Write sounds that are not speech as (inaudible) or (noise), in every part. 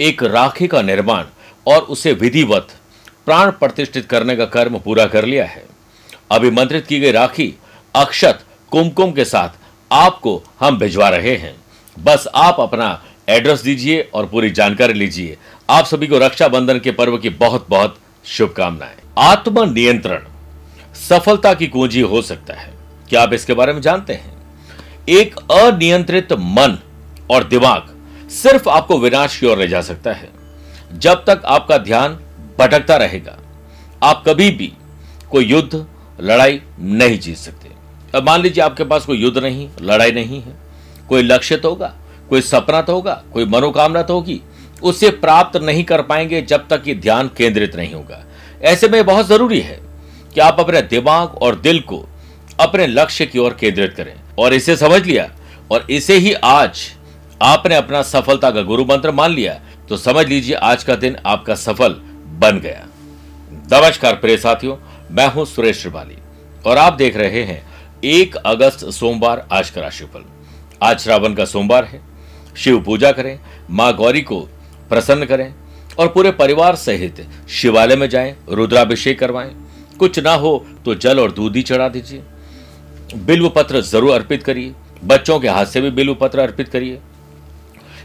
एक राखी का निर्माण और उसे विधिवत, प्राण प्रतिष्ठित करने का कर्म पूरा कर लिया है। अभिमंत्रित की गई राखी अक्षत कुमकुम के साथ आपको हम भिजवा रहे हैं। बस आप अपना एड्रेस दीजिए और पूरी जानकारी लीजिए। आप सभी को रक्षाबंधन के पर्व की बहुत बहुत शुभकामनाएँ। आत्म नियंत्रण सफलता की कुंजी हो सकता है। क्या आप इसके बारे में जानते हैं? एक अनियंत्रित मन और दिमाग सिर्फ़ आपको विनाश की ओर ले जा सकता है। जब तक आपका ध्यान भटकता रहेगा, आप कभी भी कोई युद्ध, लड़ाई नहीं जीत सकते। अब मान लीजिए आपके पास कोई युद्ध नहीं, लड़ाई नहीं है। कोई लक्ष्य तो होगा, कोई सपना तो होगा, कोई मनोकामना तो होगी, उसे प्राप्त नहीं कर पाएँगे जब तक कि ध्यान केंद्रित नहीं होगा। ऐसे में बहुत ज़रूरी है कि आप अपने दिमाग और दिल को अपने लक्ष्य की ओर केंद्रित करें। और इसे समझ लिया, और इसे ही आज आपने अपना सफलता का गुरु मंत्र मान लिया तो समझ लीजिए आज का दिन आपका सफल बन गया। नमस्कार प्रिय साथियों, मैं हूँ सुरेश श्रिवाली, और आप देख रहे हैं एक अगस्त सोमवार आज का राशिफल। आज श्रावण का सोमवार है, शिव पूजा करें, माँ गौरी को प्रसन्न करें, और पूरे परिवार सहित शिवालय में जाएँ, रुद्राभिषेक करवाएँ। कुछ ना हो तो जल और दूध ही चढ़ा दीजिए। बिल्व पत्र ज़रूर अर्पित करिए, बच्चों के हाथ से भी बिल्व पत्र अर्पित करिए।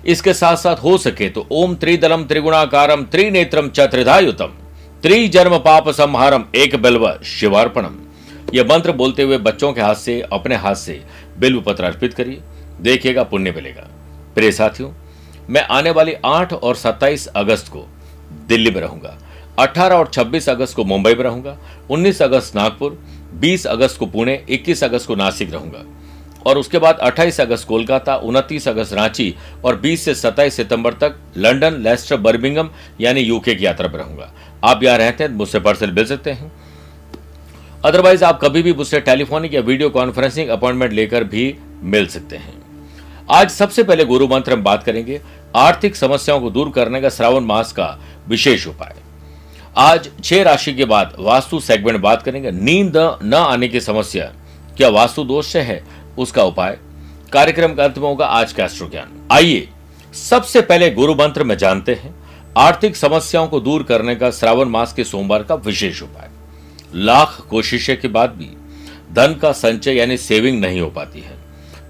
इसके साथ साथ हो सके तो ओम त्रिदलम त्रिगुणाकारम त्रिनेत्रम च त्रिधायुतम त्रिजन्म पाप संहारम एक बिल्व शिवार्पणम। यह मंत्र बोलते हुए बच्चों के हाथ से, अपने हाथ से बिल्व पत्र अर्पित करिए। देखिएगा, पुण्य मिलेगा। प्रिय साथियों, मैं आने वाली 8 और 27 अगस्त को दिल्ली में रहूँगा। 18 और 26 अगस्त को मुंबई में रहूँगा। 19 अगस्त नागपुर 20 अगस्त को पुणे 21 अगस्त को नासिक रहूँगा। और उसके बाद 28 अगस्त कोलकाता 29 अगस्त रांची और 20 से 27 सितंबर तक लंदन लेस्टर, बर्मिंगम यानी यूके की यात्रा पर रहूँगा। आप यहाँ रहते हैं मुझसे पर्सल मिल सकते हैं। अदरवाइज़ आप कभी भी मुझसे टेलीफोनिक या वीडियो कॉन्फ्रेंसिंग अपॉइंटमेंट लेकर भी मिल सकते हैं। आज सबसे पहले गुरु मंत्र में बात करेंगे। आर्थिक समस्याओं को दूर करने का श्रावण मास का विशेष उपाय। आज छह राशि के बाद वास्तु सेगमेंट बात करेंगे। नींद न आने की समस्या। क्या वास्तु दोष से है? उसका उपाय, कार्यक्रम का अंत में होगा आज का एस्ट्रो ज्ञान आइए, सबसे पहले गुरु मंत्र में जानते हैं, आर्थिक समस्याओं को दूर करने का श्रावण मास के सोमवार का विशेष उपाय। लाख कोशिशें के बाद भी धन का संचय यानी सेविंग नहीं हो पाती है।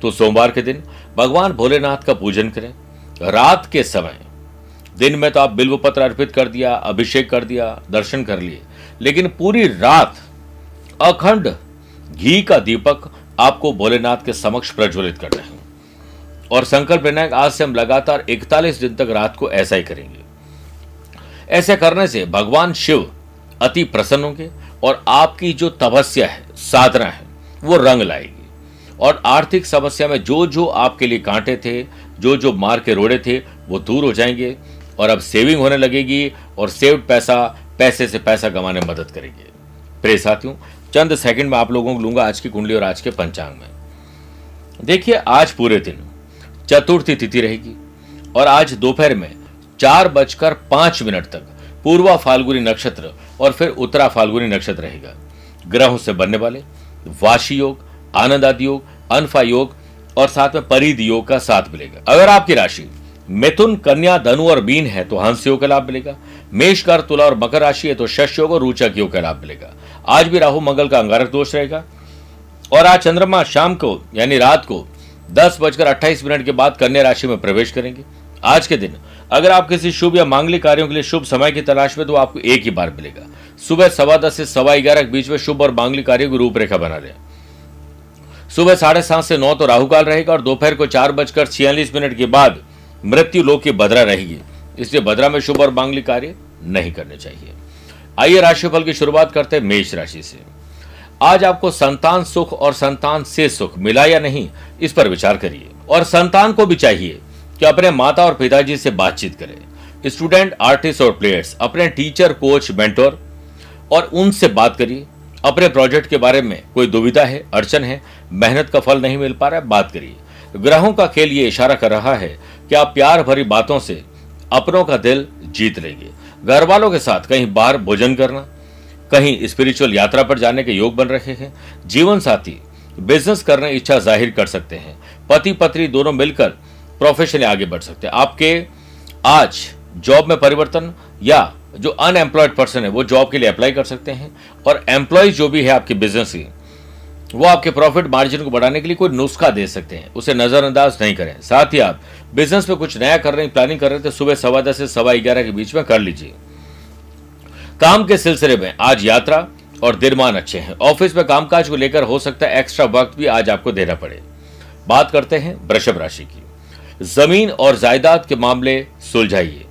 तो सोमवार के दिन भगवान भोलेनाथ का पूजन करें। रात के समय, दिन में तो आप बिल्व पत्र अर्पित कर दिया, अभिषेक कर दिया, दर्शन कर लिए, लेकिन पूरी रात अखंड घी का दीपक आपको भोलेनाथ के समक्ष प्रज्वलित करना है। और संकल्प लेना आज से हम लगातार 41 दिन तक रात को ऐसा ही करेंगे। ऐसे करने से भगवान शिव अति प्रसन्न होंगे और आपकी जो तपस्या है, साधना है, वो रंग लाएगी। और आर्थिक समस्या में जो जो आपके लिए कांटे थे जो जो मार के रोड़े थे, वो दूर हो जाएँगे और अब सेविंग होने लगेगी और सेव्ड पैसा, पैसे से पैसा कमाने में मदद करेंगे। प्रिय साथियों चंद सेकंड में आप लोगों को लूँगा आज की कुंडली और आज के पंचांग में। देखिए, आज पूरे दिन चतुर्थी तिथि रहेगी और आज दोपहर में चार बजकर पाँच मिनट तक पूर्वा फाल्गुनी नक्षत्र और फिर उत्तरा फाल्गुनी नक्षत्र रहेगा। ग्रहों से बनने वाले वाशी योग आनंद आदि योग, अनफा योग और साथ में परिध योग का साथ मिलेगा। अगर आपकी राशि मिथुन, कन्या, धनु और बीन है तो हंस योग का लाभ मिलेगा। मेष कर तुला और मकर राशि है तो शश योग और रोचक योग का लाभ मिलेगा। आज भी राहु मंगल का अंगारक दोष रहेगा। और आज चंद्रमा शाम को, यानी रात को, दस बजकर अट्ठाईस मिनट के बाद कन्या राशि में प्रवेश करेंगे। आज के दिन, अगर आप किसी शुभ या मांगलिक कार्यों के लिए शुभ समय की तलाश में तो आपको एक ही बार मिलेगा। सुबह सवा दस से सवा ग्यारह के बीच में शुभ और मांगलिक कार्यों की रूपरेखा बना लें सुबह साढ़े सात से नौ तो राहुकाल रहेगा और दोपहर को चार बजकर छियालीस मिनट के बाद मृत्यु लोक की बद्रा रहेगी। इसलिए बद्रा में शुभ और मांगलिक कार्य नहीं करने चाहिए। आइए राशिफल की शुरुआत करते हैं मेष राशि से। आज आपको संतान सुख और संतान से सुख मिला या नहीं, इस पर विचार करिए। और संतान को भी चाहिए कि अपने माता और पिताजी से बातचीत करें। स्टूडेंट, आर्टिस्ट और प्लेयर्स, अपने टीचर, कोच, मेंटोर, और उनसे बात करिए। अपने प्रोजेक्ट के बारे में कोई दुविधा है, अड़चन है, मेहनत का फल नहीं मिल पा रहा है, बात करिए। ग्रहों का खेल ये इशारा कर रहा है कि आप प्यार भरी बातों से अपनों का दिल जीत लेंगे। घर वालों के साथ कहीं बाहर भोजन करना, कहीं स्पिरिचुअल यात्रा पर जाने के योग बन रहे हैं, जीवन साथी बिज़नेस करने इच्छा ज़ाहिर कर सकते हैं, पति पत्नी दोनों मिलकर प्रोफेशनली आगे बढ़ सकते हैं। आपके आज जॉब में परिवर्तन या जो अनएम्प्लॉयड पर्सन है, वो जॉब के लिए अप्लाई कर सकते हैं और एम्प्लॉय जो भी है आपके बिज़नेस की, वो आपके प्रॉफिट मार्जिन को बढ़ाने के लिए कोई नुस्खा दे सकते हैं, उसे नजरअंदाज नहीं करें। साथ ही आप बिज़नेस में कुछ नया कर रहे हैं प्लानिंग कर रहे थे सुबह सवा दस से सवा ग्यारह के बीच में कर लीजिए। काम के सिलसिले में आज यात्रा और दिनमान अच्छे हैं। ऑफ़िस में कामकाज को लेकर हो सकता है एक्स्ट्रा वक्त भी आज आपको देना पड़े। बात करते हैं वृषभ राशि की। ज़मीन और जायदाद के मामले सुलझाइए।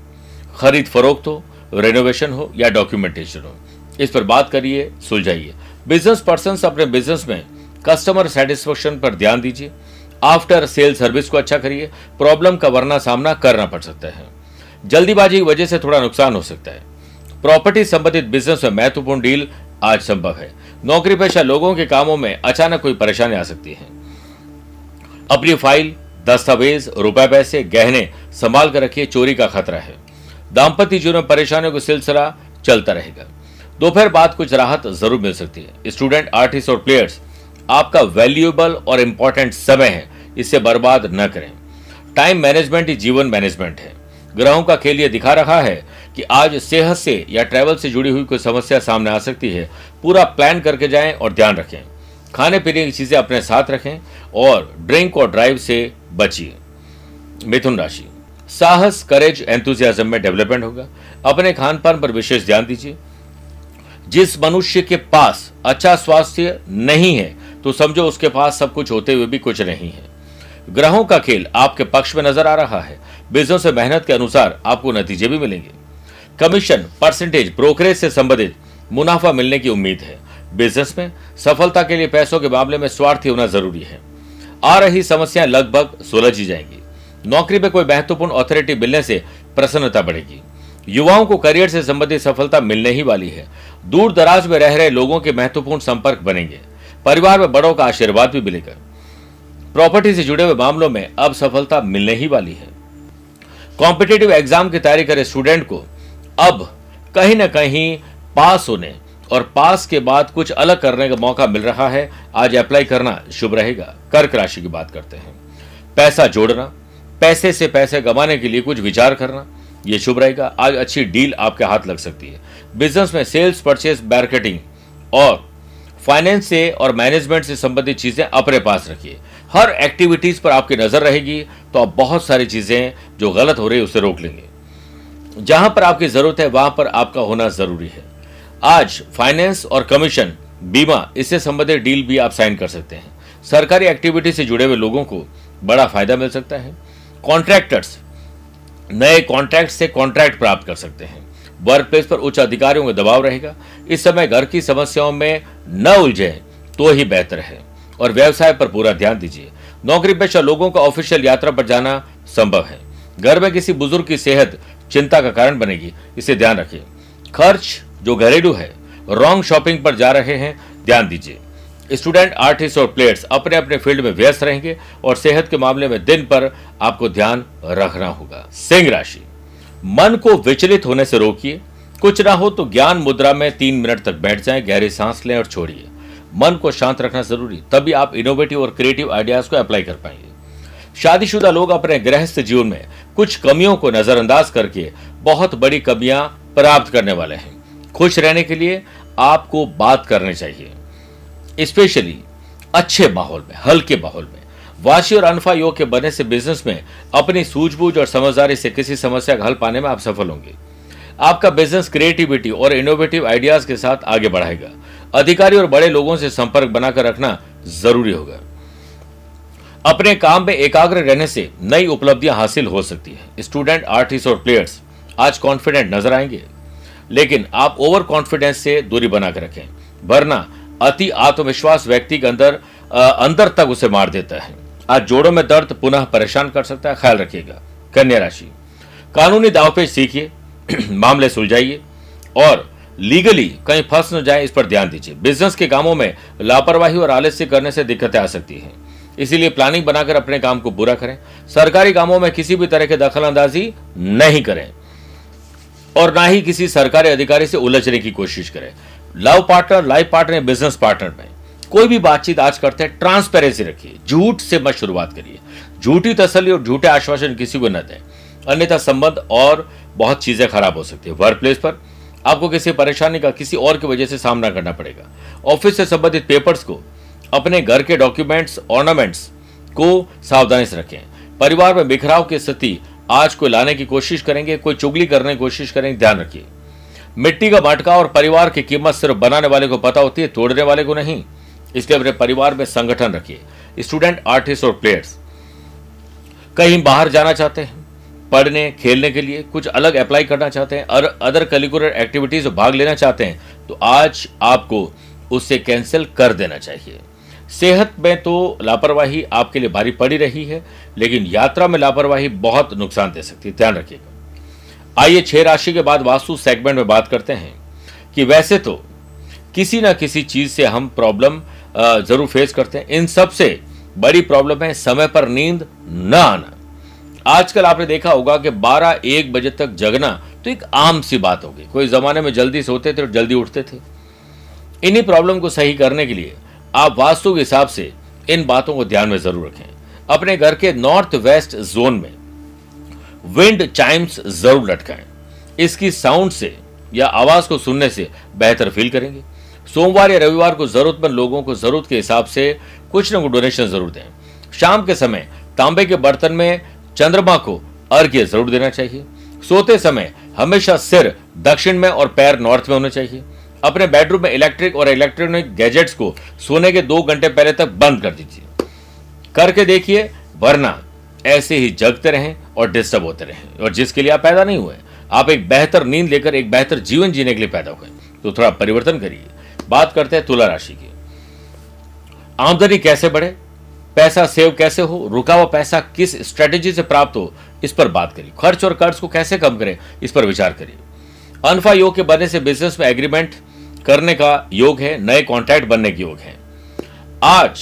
खरीद फरोख्त हो रेनोवेशन हो या डॉक्यूमेंटेशन हो। इस पर बात करिए, सुलझाइए। बिज़नेस पर्सन अपने बिज़नेस में कस्टमर सेटिस्फेक्शन पर ध्यान दीजिए। आफ्टर सेल सर्विस को अच्छा करिए प्रॉब्लम का वरना सामना करना पड़ सकता है। जल्दीबाजी की वजह से थोड़ा नुकसान हो सकता है। प्रॉपर्टी संबंधित बिज़नेस में महत्वपूर्ण डील आज संभव है। नौकरी पेशा लोगों के कामों में अचानक कोई परेशानी आ सकती है। अपनी फ़ाइल दस्तावेज़, रुपए पैसे, गहने संभाल कर रखिए, चोरी का खतरा है। दाम्पत्य जीवन में परेशानियों का सिलसिला चलता रहेगा। दोपहर बाद कुछ राहत ज़रूर मिल सकती है। स्टूडेंट आर्टिस्ट और प्लेयर्स आपका वैल्यूएबल और इंपॉर्टेंट समय है। इसे बर्बाद न करें। टाइम मैनेजमेंट ही जीवन मैनेजमेंट है। ग्रहों का खेल ये दिखा रहा है कि आज सेहत से या ट्रैवल से जुड़ी हुई कोई समस्या सामने आ सकती है। पूरा प्लान करके जाएँ और ध्यान रखें। खाने पीने की चीज़ें अपने साथ रखें और ड्रिंक और ड्राइव से बचिए। मिथुन राशि। साहस करेज एंथुजियाज्म में डेवलपमेंट होगा। अपने खान पान पर विशेष ध्यान दीजिए। जिस मनुष्य के पास अच्छा स्वास्थ्य नहीं है तो समझो उसके पास सब कुछ होते हुए भी कुछ नहीं है। ग्रहों का खेल आपके पक्ष में नज़र आ रहा है। बिज़नेस में मेहनत के अनुसार आपको नतीजे भी मिलेंगे। कमीशन परसेंटेज ब्रोकरेज से संबंधित मुनाफा मिलने की उम्मीद है। बिज़नेस में सफलता के लिए पैसों के मामले में स्वार्थी होना ज़रूरी है। आ रही समस्याएँ लगभग सुलझ जाएँगी। नौकरी में कोई महत्वपूर्ण अथॉरिटी मिलने से प्रसन्नता बढ़ेगी। युवाओं को करियर से संबंधित सफलता मिलने ही वाली है। दूर दराज में रह रहे लोगों के महत्वपूर्ण संपर्क बनेंगे। परिवार में बड़ों का आशीर्वाद भी मिलेगा। प्रॉपर्टी से जुड़े हुए मामलों में अब सफलता मिलने ही वाली है। कॉम्पिटेटिव एग्ज़ाम की तैयारी करे स्टूडेंट को अब कहीं ना कहीं पास होने और पास के बाद कुछ अलग करने का मौका मिल रहा है। आज अप्लाई करना शुभ रहेगा। कर्क राशि की बात करते हैं। पैसा जोड़ना, पैसे से पैसे गंवाने के लिए कुछ विचार करना यह शुभ रहेगा। आज अच्छी डील आपके हाथ लग सकती है। बिज़नेस में सेल्स परचेस मार्केटिंग और फाइनेंस से और मैनेजमेंट से संबंधित चीज़ें अपने पास रखिए। हर एक्टिविटीज़ पर आपकी नज़र रहेगी तो आप बहुत सारी चीज़ें जो गलत हो रही है उसे रोक लेंगे। जहाँ पर आपकी ज़रूरत है, वहाँ पर आपका होना ज़रूरी है। आज फाइनेंस और कमीशन, बीमा, इससे संबंधित डील भी आप साइन कर सकते हैं। सरकारी एक्टिविटी से जुड़े हुए लोगों को बड़ा फ़ायदा मिल सकता है। कॉन्ट्रैक्टर्स, नए कॉन्ट्रैक्ट से कॉन्ट्रैक्ट प्राप्त कर सकते हैं। वर्क प्लेस पर उच्च अधिकारियों का दबाव रहेगा। इस समय घर की समस्याओं में न उलझे तो ही बेहतर है। और व्यवसाय पर पूरा ध्यान दीजिए। नौकरी पेशा लोगों का ऑफिशियल यात्रा पर जाना संभव है। घर में किसी बुज़ुर्ग की सेहत चिंता का कारण बनेगी, इसे ध्यान रखिए। खर्च जो घरेलू है रॉन्ग शॉपिंग पर जा रहे हैं, ध्यान दीजिए। स्टूडेंट, आर्टिस्ट और प्लेयर्स अपने अपने फ़ील्ड में व्यस्त रहेंगे और सेहत के मामले में दिन पर आपको ध्यान रखना होगा। सिंह राशि। मन को विचलित होने से रोकिए कुछ ना हो तो ज्ञान मुद्रा में तीन मिनट तक बैठ जाएँ, गहरी सांस लें और छोड़िए। मन को शांत रखना ज़रूरी, तभी आप इनोवेटिव और क्रिएटिव आइडियाज़ को अप्लाई कर पाएँगे। शादीशुदा लोग अपने गृहस्थ जीवन में कुछ कमियों को नजरअंदाज करके बहुत बड़ी कमियाँ प्राप्त करने वाले हैं। खुश रहने के लिए आपको बात करनी चाहिए। स्पेशली अच्छे माहौल में, हल्के माहौल में। वाशी और अनफा योग के बने से बिज़नेस में अपनी सूझबूझ और समझदारी से किसी समस्या का हल पाने में आप सफल होंगे। आपका बिज़नेस क्रिएटिविटी और इनोवेटिव आइडियाज़ के साथ आगे बढ़ाएगा। अधिकारी और बड़े लोगों से संपर्क बनाकर रखना ज़रूरी होगा। अपने काम में एकाग्र रहने से नई उपलब्धियाँ हासिल हो सकती है। स्टूडेंट आर्टिस्ट और प्लेयर्स आज कॉन्फिडेंट नज़र आएँगे। लेकिन आप ओवर कॉन्फिडेंस से दूरी बनाकर रखें। वरना अति आत्मविश्वास व्यक्ति के अंदर अंदर तक उसे मार देता है। आज जोड़ों में दर्द पुनः परेशान कर सकता है। ख्याल रखिएगा। कन्या राशि। कानूनी दावपेच सीखिए। (clears throat) मामले सुलझाइए और लीगली कहीं फंस न जाए, इस पर ध्यान दीजिए। बिज़नेस के कामों में लापरवाही और आलस्य करने से दिक्कतें आ सकती हैं। इसीलिए प्लानिंग बनाकर अपने काम को पूरा करें। सरकारी कामों में किसी भी तरह की दखल अंदाजी नहीं करें और ना ही किसी सरकारी अधिकारी से उलझने की कोशिश करें। Love partner life partner business partner में कोई भी बातचीत आज करते हैं ट्रांसपेरेंसी रखिए। झूठ से मत शुरुआत करिए। झूठी तसली और झूठे आश्वासन किसी को न दें। अन्यथा संबंध और बहुत चीज़ें खराब हो सकती है। वर्क प्लेस पर आपको किसी परेशानी का, किसी और की वजह से सामना करना पड़ेगा। ऑफ़िस से संबंधित पेपर्स को, अपने घर के डॉक्यूमेंट्स ऑर्नामेंट्स को सावधानी से रखें। परिवार में बिखराव की स्थिति आज को लाने की कोशिश करेंगे, कोई चुगली करने की कोशिश करेंगे, ध्यान रखिए। मिट्टी का मटका और परिवार की कीमत सिर्फ़ बनाने वाले को पता होती है, तोड़ने वाले को नहीं। इसलिए अपने परिवार में संगठन रखिए। स्टूडेंट आर्टिस्ट और प्लेयर्स कहीं बाहर जाना चाहते हैं? पढ़ने, खेलने के लिए कुछ अलग अप्लाई करना चाहते हैं और अदर करिकुलर एक्टिविटीज़ में भाग लेना चाहते हैं तो आज आपको उससे कैंसिल कर देना चाहिए। सेहत में तो लापरवाही आपके लिए भारी पड़ी रही है, लेकिन यात्रा में लापरवाही बहुत नुकसान दे सकती है, ध्यान रखिएगा। आइए छह राशि के बाद वास्तु सेगमेंट में बात करते हैं कि वैसे तो किसी ना किसी चीज़ से हम प्रॉब्लम ज़रूर फेस करते हैं। इन सबसे बड़ी प्रॉब्लम है समय पर नींद न आना। आजकल आपने देखा होगा कि 12 एक बजे तक जगना तो एक आम सी बात होगी कोई जमाने में जल्दी सोते थे और जल्दी उठते थे। इन्हीं प्रॉब्लम को सही करने के लिए आप वास्तु के हिसाब से इन बातों को ध्यान में ज़रूर रखें। अपने घर के नॉर्थ वेस्ट जोन में विंड चाइम्स ज़रूर लटकाएँ। इसकी साउंड से या आवाज़ को सुनने से बेहतर फील करेंगे। सोमवार या रविवार को जरूरतमंद लोगों को ज़रूरत के हिसाब से कुछ न कुछ डोनेशन ज़रूर दें। शाम के समय तांबे के बर्तन में चंद्रमा को अर्घ्य ज़रूर देना चाहिए। सोते समय हमेशा सिर दक्षिण में और पैर नॉर्थ में होने चाहिए। अपने बेडरूम में इलेक्ट्रिक और इलेक्ट्रॉनिक गैजेट्स को सोने के दो घंटे पहले तक बंद कर दीजिए। करके देखिए, वरना ऐसे ही जगते रहें और डिस्टर्ब होते रहें, और जिसके लिए आप पैदा नहीं हुए, आप एक बेहतर नींद लेकर एक बेहतर जीवन जीने के लिए पैदा हुए। तो थोड़ा परिवर्तन करिए। बात करते हैं तुला राशि की। आमदनी कैसे बढ़े? पैसा सेव कैसे हो, रुका हुआ पैसा किस स्ट्रेटेजी से प्राप्त हो, इस पर बात करिए। खर्च और कर्ज को कैसे कम करें, इस पर विचार करिए। अनफा योग के बनने से बिज़नेस में एग्रीमेंट करने का योग है, नए कॉन्ट्रैक्ट बनने के योग है। आज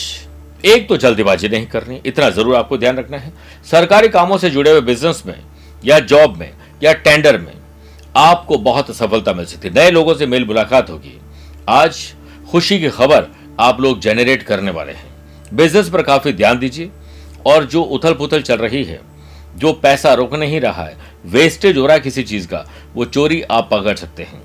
एक तो जल्दीबाजी नहीं करनी, इतना ज़रूर आपको ध्यान रखना है। सरकारी कामों से जुड़े हुए बिज़नेस में, या जॉब में, या टेंडर में, आपको बहुत सफलता मिल सकती है। नए लोगों से मेल मुलाकात होगी। आज खुशी की खबर आप लोग जेनरेट करने वाले हैं। बिज़नेस पर काफ़ी ध्यान दीजिए। और जो उथल पुथल चल रही है, जो पैसा रुक नहीं रहा है वेस्टेज हो रहा है किसी चीज़ का, वो चोरी आप पकड़ सकते हैं।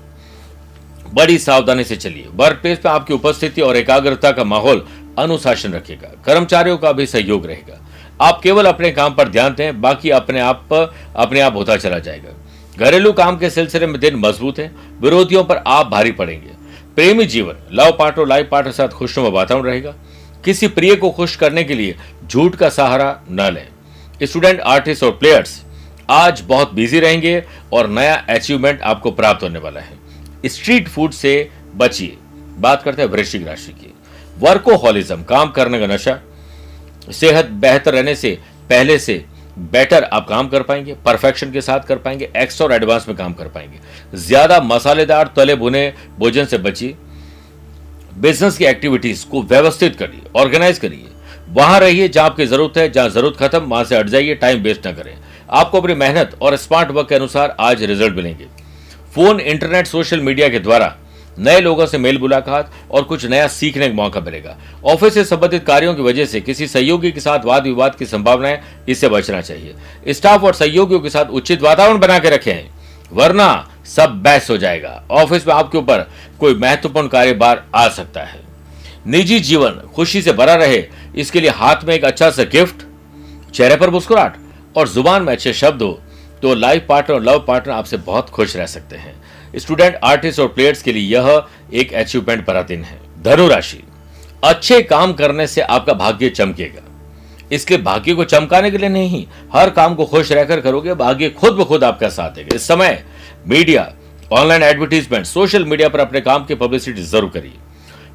बड़ी सावधानी से चलिए। वर्क प्लेस पर आपकी उपस्थिति और एकाग्रता का माहौल अनुशासन रखेगा कर्मचारियों का भी सहयोग रहेगा। आप केवल अपने काम पर ध्यान दें, बाकी अपने आप अपने आप होता चला जाएगा। घरेलू काम के सिलसिले में दिन मज़बूत है, विरोधियों पर आप भारी पड़ेंगे। प्रेमी जीवन, लव पार्टनर, लाइफ पार्टनर साथ खुशनुमा वातावरण रहेगा। किसी प्रिय को खुश करने के लिए झूठ का सहारा न लें। स्टूडेंट आर्टिस्ट और प्लेयर्स आज बहुत बिज़ी रहेंगे और नया अचीवमेंट आपको प्राप्त होने वाला है। स्ट्रीट फ़ूड से बचिए। बात करते हैं वृश्चिक राशि की। वर्कोहॉलिज्म काम करने का नशा। सेहत बेहतर रहने से पहले से बेटर आप काम कर पाएँगे परफेक्शन के साथ कर पाएँगे एक्स्ट्रा और एडवांस में काम कर पाएँगे। ज़्यादा मसालेदार तले भुने भोजन से बचिए। बिज़नेस की एक्टिविटीज़ को व्यवस्थित करिए ऑर्गेनाइज करिए। वहाँ रहिए जहाँ आपकी ज़रूरत है, जहाँ ज़रूरत खत्म, वहाँ से हट जाइए टाइम वेस्ट ना करें। आपको अपनी मेहनत और स्मार्ट वर्क के अनुसार आज रिज़ल्ट मिलेंगे। फ़ोन इंटरनेट सोशल मीडिया के द्वारा नए लोगों से मेल मुलाकात और कुछ नया सीखने का मौका मिलेगा। ऑफ़िस से संबंधित कार्यों की वजह से किसी सहयोगी के साथ वाद विवाद की संभावना है इससे बचना चाहिए। स्टाफ और सहयोगियों के साथ उचित वातावरण बना के रखें। वरना सब बैस हो जाएगा। ऑफ़िस में आपके ऊपर कोई महत्वपूर्ण कार्यभार आ सकता है। निजी जीवन खुशी से भरा रहे, इसके लिए हाथ में एक अच्छा सा गिफ्ट, चेहरे पर मुस्कुराहट और ज़ुबान में अच्छे शब्द हो तो लाइफ पार्टनर और लव पार्टनर आपसे बहुत खुश रह सकते हैं। स्टूडेंट, आर्टिस्ट और प्लेयर्स के लिए यह एक अचीवमेंट भरा दिन है। धनु राशि, अच्छे काम करने से आपका भाग्य चमकेगा। इसलिए भाग्य को चमकाने के लिए नहीं, हर काम को खुश रहकर करोगे, भाग्य खुद ब खुद आपका साथ देगा। इस समय media, online advertisement, social media पर अपने काम की पब्लिसिटी ज़रूर करिए।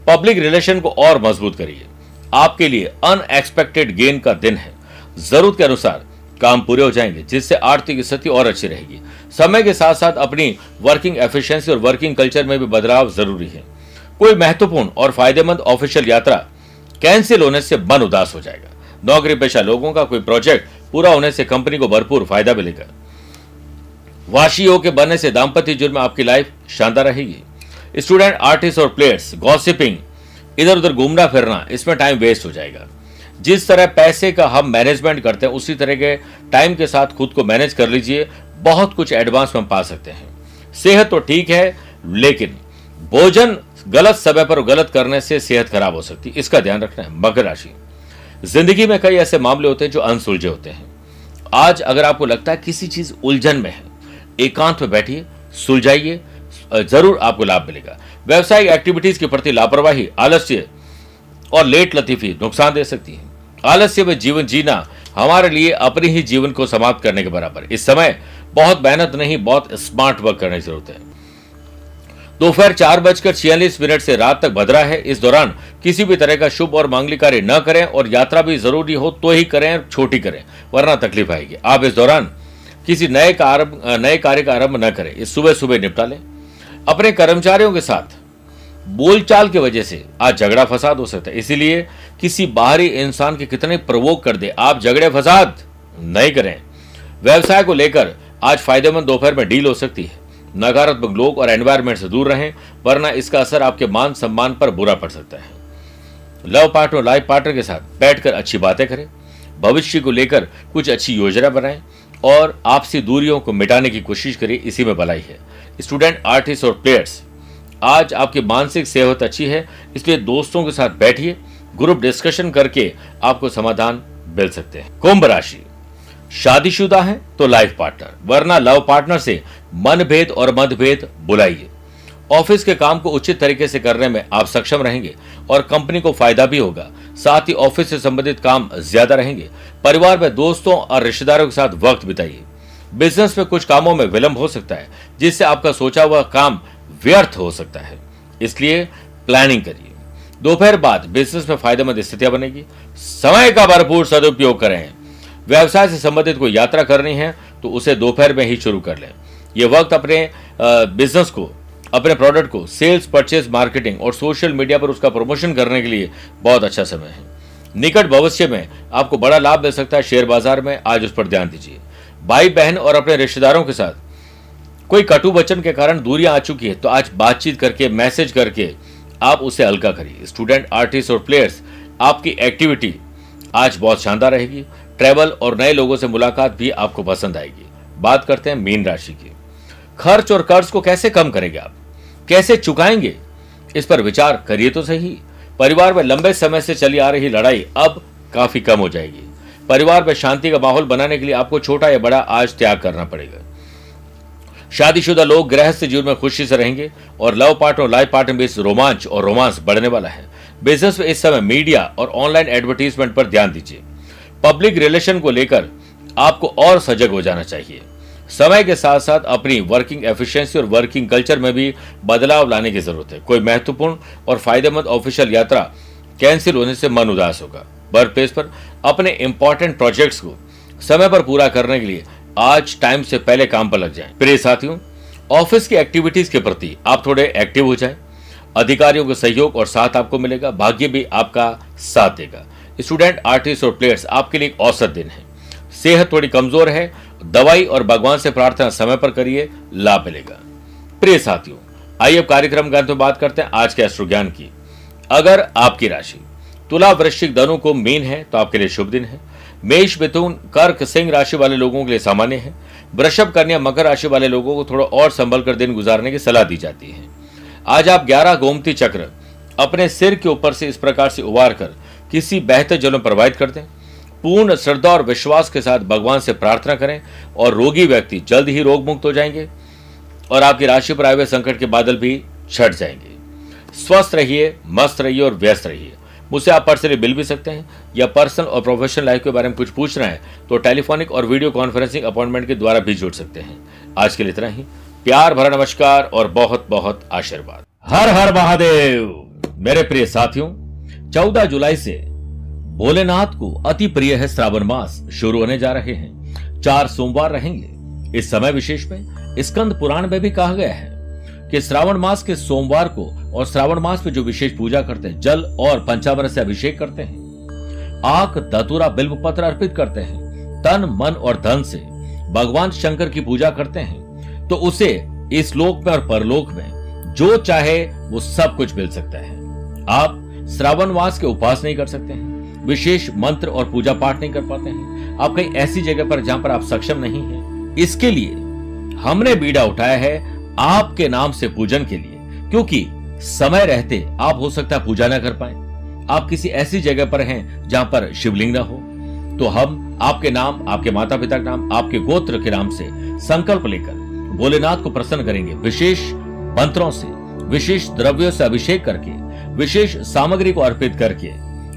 पब्लिक रिलेशन को और मज़बूत करिए। आपके लिए अनएक्सपेक्टेड गेन का दिन है। ज़रूरत के अनुसार काम पूरे हो जाएँगे, जिससे आर्थिक स्थिति और अच्छी रहेगी। समय के साथ साथ अपनी वर्किंग एफिशिएंसी और वर्किंग कल्चर में भी बदलाव ज़रूरी है। कोई महत्वपूर्ण और फ़ायदेमंद ऑफिशियल यात्रा कैंसिल होने से मन उदास हो जाएगा। नौकरी पेशा लोगों का कोई प्रोजेक्ट पूरा होने से कंपनी को भरपूर फ़ायदा मिलेगा। वाशी योग के बनने से दाम्पत्य जीवन में आपकी लाइफ शानदार रहेगी। स्टूडेंट आर्टिस्ट और प्लेयर्स गॉसिपिंग इधर उधर घूमना फिरना, इसमें टाइम वेस्ट हो जाएगा। जिस तरह पैसे का हम मैनेजमेंट करते हैं, उसी तरह के टाइम के साथ खुद को मैनेज कर लीजिए, बहुत कुछ एडवांस में पा सकते हैं। सेहत तो ठीक है, लेकिन भोजन गलत समय पर गलत करने से सेहत खराब हो सकती है। इसका ध्यान रखना है, मकर राशि। ज़िंदगी में कई ऐसे मामले होते हैं जो अनसुलझे होते हैं। आज अगर आपको लगता है किसी चीज़ उलझन में है एकांत में बैठिए, सुलझाइए ज़रूर आपको लाभ मिलेगा। व्यवसायिक एक्टिविटीज़ के प्रति लापरवाही, आलस्य और लेट लतीफी नुकसान दे सकती है। आलस्य में जीवन जीना हमारे लिए अपने ही जीवन को समाप्त करने के बराबर इस समय बहुत मेहनत नहीं, बहुत स्मार्ट वर्क करने की ज़रूरत है। दोपहर चार बजकर छियालीस मिनट से रात तक भद्रा है। इस दौरान किसी भी तरह का शुभ और मांगलिक कार्य न करें और यात्रा भी ज़रूरी हो तो ही करें छोटी करें, वरना तकलीफ़ आएगी। आप इस दौरान किसी नए कार्य नए कार्य का आरंभ न करें। इस सुबह सुबह निपटा लें। अपने कर्मचारियों के साथ बोलचाल की वजह से आज झगड़ा फसाद हो सकता है। इसीलिए किसी बाहरी इंसान के कितने प्रवोक कर दे। आप झगड़े फसाद नहीं करें। व्यवसाय को लेकर आज फ़ायदेमंद दोपहर में डील हो सकती है। नकारात्मक लोग और एनवायरमेंट से दूर रहें, वरना इसका असर आपके मान सम्मान पर बुरा पड़ सकता है। लव पार्टनर लाइफ पार्टनर के साथ बैठकर अच्छी बातें करें। भविष्य को लेकर कुछ अच्छी योजना बनाएँ। और आपसी दूरियों को मिटाने की कोशिश करिए, इसी में भलाई है। स्टूडेंट, आर्टिस्ट और प्लेयर्स, आज आपकी मानसिक सेहत अच्छी है, इसलिए दोस्तों के साथ बैठिए, ग्रुप डिस्कशन करके आपको समाधान मिल सकते हैं। कुंभ राशि, शादीशुदा है तो लाइफ पार्टनर, वरना लव पार्टनर से मनभेद और मतभेद बुलाइए। ऑफ़िस के काम को उचित तरीके से करने में आप सक्षम रहेंगे और कंपनी को फ़ायदा भी होगा। साथ ही ऑफ़िस से संबंधित काम ज़्यादा रहेंगे। परिवार में दोस्तों और रिश्तेदारों के साथ वक्त बिताइए। बिज़नेस में कुछ कामों में विलंब हो सकता है, जिससे आपका सोचा हुआ काम व्यर्थ हो सकता है। इसलिए प्लानिंग करिए। दोपहर बाद बिज़नेस में फ़ायदेमंद स्थितियाँ बनेगी। समय का भरपूर सदुपयोग करें। व्यवसाय से संबंधित कोई यात्रा करनी है तो उसे दोपहर में ही शुरू कर लें। यह वक्त अपने बिज़नेस को अपने प्रोडक्ट को सेल्स परचेज मार्केटिंग और सोशल मीडिया पर उसका प्रमोशन करने के लिए बहुत अच्छा समय है। निकट भविष्य में आपको बड़ा लाभ मिल सकता है शेयर बाज़ार में, आज उस पर ध्यान दीजिए। भाई बहन और अपने रिश्तेदारों के साथ कोई कटु वचन के कारण दूरियाँ आ चुकी है तो आज बातचीत करके मैसेज करके आप उसे हल्का करिए। स्टूडेंट आर्टिस्ट और प्लेयर्स आपकी एक्टिविटी आज बहुत शानदार रहेगी। ट्रैवल और नए लोगों से मुलाकात भी आपको पसंद आएगी। बात करते हैं मीन राशि की। खर्च और कर्ज को कैसे कम करेंगे आप? कैसे चुकाएँगे? इस पर विचार करिए तो सही। परिवार में लंबे समय से चली आ रही लड़ाई अब काफ़ी कम हो जाएगी। परिवार में शांति का माहौल बनाने के लिए आपको छोटा या बड़ा आज त्याग करना पड़ेगा। शादीशुदा लोग गृहस्थ जीवन में खुशी से रहेंगे और लव पार्टनर लाइफ पार्टनर बीच रोमांच और रोमांस बढ़ने वाला है। बिज़नेस में इस समय मीडिया और ऑनलाइन एडवर्टीजमेंट पर ध्यान दीजिए। पब्लिक रिलेशन को लेकर आपको और सजग हो जाना चाहिए। समय के साथ साथ अपनी वर्किंग एफिशिएंसी और वर्किंग कल्चर में भी बदलाव लाने की ज़रूरत है कोई महत्वपूर्ण और फ़ायदेमंद ऑफिशियल यात्रा कैंसिल होने से मन उदास होगा बर्थ प्लेस पर अपने इंपॉर्टेंट प्रोजेक्ट्स को समय पर पूरा करने के लिए आज टाइम से पहले काम पर लग जाएँ। प्रिय साथियों ऑफ़िस की एक्टिविटीज़ के प्रति आप थोड़े एक्टिव हो जाएँ। अधिकारियों का सहयोग और साथ आपको मिलेगा, भाग्य भी आपका साथ देगा स्टूडेंट आर्टिस्ट और प्लेयर्स आपके लिए एक औसत दिन है सेहत थोड़ी कमज़ोर है दवाई और भगवान से प्रार्थना समय पर करिए, लाभ मिलेगा। प्रिय साथियों, आइए अब कार्यक्रम के अंत में बात करते हैं आज के अश्रु ज्ञान की। अगर आपकी राशि तुला वृश्चिक धनु को मीन है तो आपके लिए शुभ दिन है। मेष मिथुन, कर्क, सिंह राशि वाले लोगों के लिए सामान्य है। वृषभ, कन्या, मकर राशि वाले लोगों को थोड़ा और संभल कर दिन गुजारने की सलाह दी जाती है। आज आप ग्यारह गोमती चक्र अपने सिर के ऊपर से इस प्रकार से उबार कर किसी बेहतर जल में प्रवाहित कर दें। पूर्ण श्रद्धा और विश्वास के साथ भगवान से प्रार्थना करें और रोगी व्यक्ति जल्द ही रोग मुक्त हो जाएँगे और आपकी राशि पर आए हुए संकट के बादल भी छट जाएँगे। स्वस्थ रहिए, मस्त रहिए और व्यस्त रहिए। मुझसे आप पर्सनली मिल भी सकते हैं या पर्सनल और प्रोफेशनल लाइफ के बारे में कुछ पूछ रहे हैं तो टेलीफोनिक और वीडियो कॉन्फ्रेंसिंग अपॉइंटमेंट के द्वारा भी जुड़ सकते हैं। आज के लिए इतना ही। प्यार भरा नमस्कार और बहुत बहुत आशीर्वाद। हर हर महादेव, मेरे प्रिय साथियों, चौदह जुलाई से भोलेनाथ को अति प्रिय है श्रावण मास। शुरू होने जा रहे हैं। चार सोमवार रहेंगे। इस समय विशेष में स्कंद पुराण में भी कहा गया है कि श्रावण मास के सोमवार को और श्रावण मास में जो विशेष पूजा करते हैं, जल और पंचामृत से अभिषेक करते हैं आक दतुरा बिल्व पत्र अर्पित करते हैं, तन, मन और धन से भगवान शंकर की पूजा करते हैं तो उसे इस लोक में और परलोक में जो चाहे वो सब कुछ मिल सकता है। आप श्रावण मास के उपास नहीं कर सकते हैं। विशेष मंत्र और पूजा पाठ नहीं कर पाते हैं। आप कहीं ऐसी जगह पर जहाँ पर आप सक्षम नहीं हैं, इसके लिए हमने बीड़ा उठाया है आपके नाम से पूजन के लिए, क्योंकि समय रहते आप हो सकता है पूजा ना कर पाए। आप किसी ऐसी जगह पर हैं जहाँ पर शिवलिंग ना हो। तो हम आपके नाम, आपके माता पिता के नाम, आपके गोत्र के नाम से संकल्प लेकर भोलेनाथ को प्रसन्न करेंगे विशेष मंत्रों से, विशेष द्रव्यों से अभिषेक करके, विशेष सामग्री को अर्पित करके।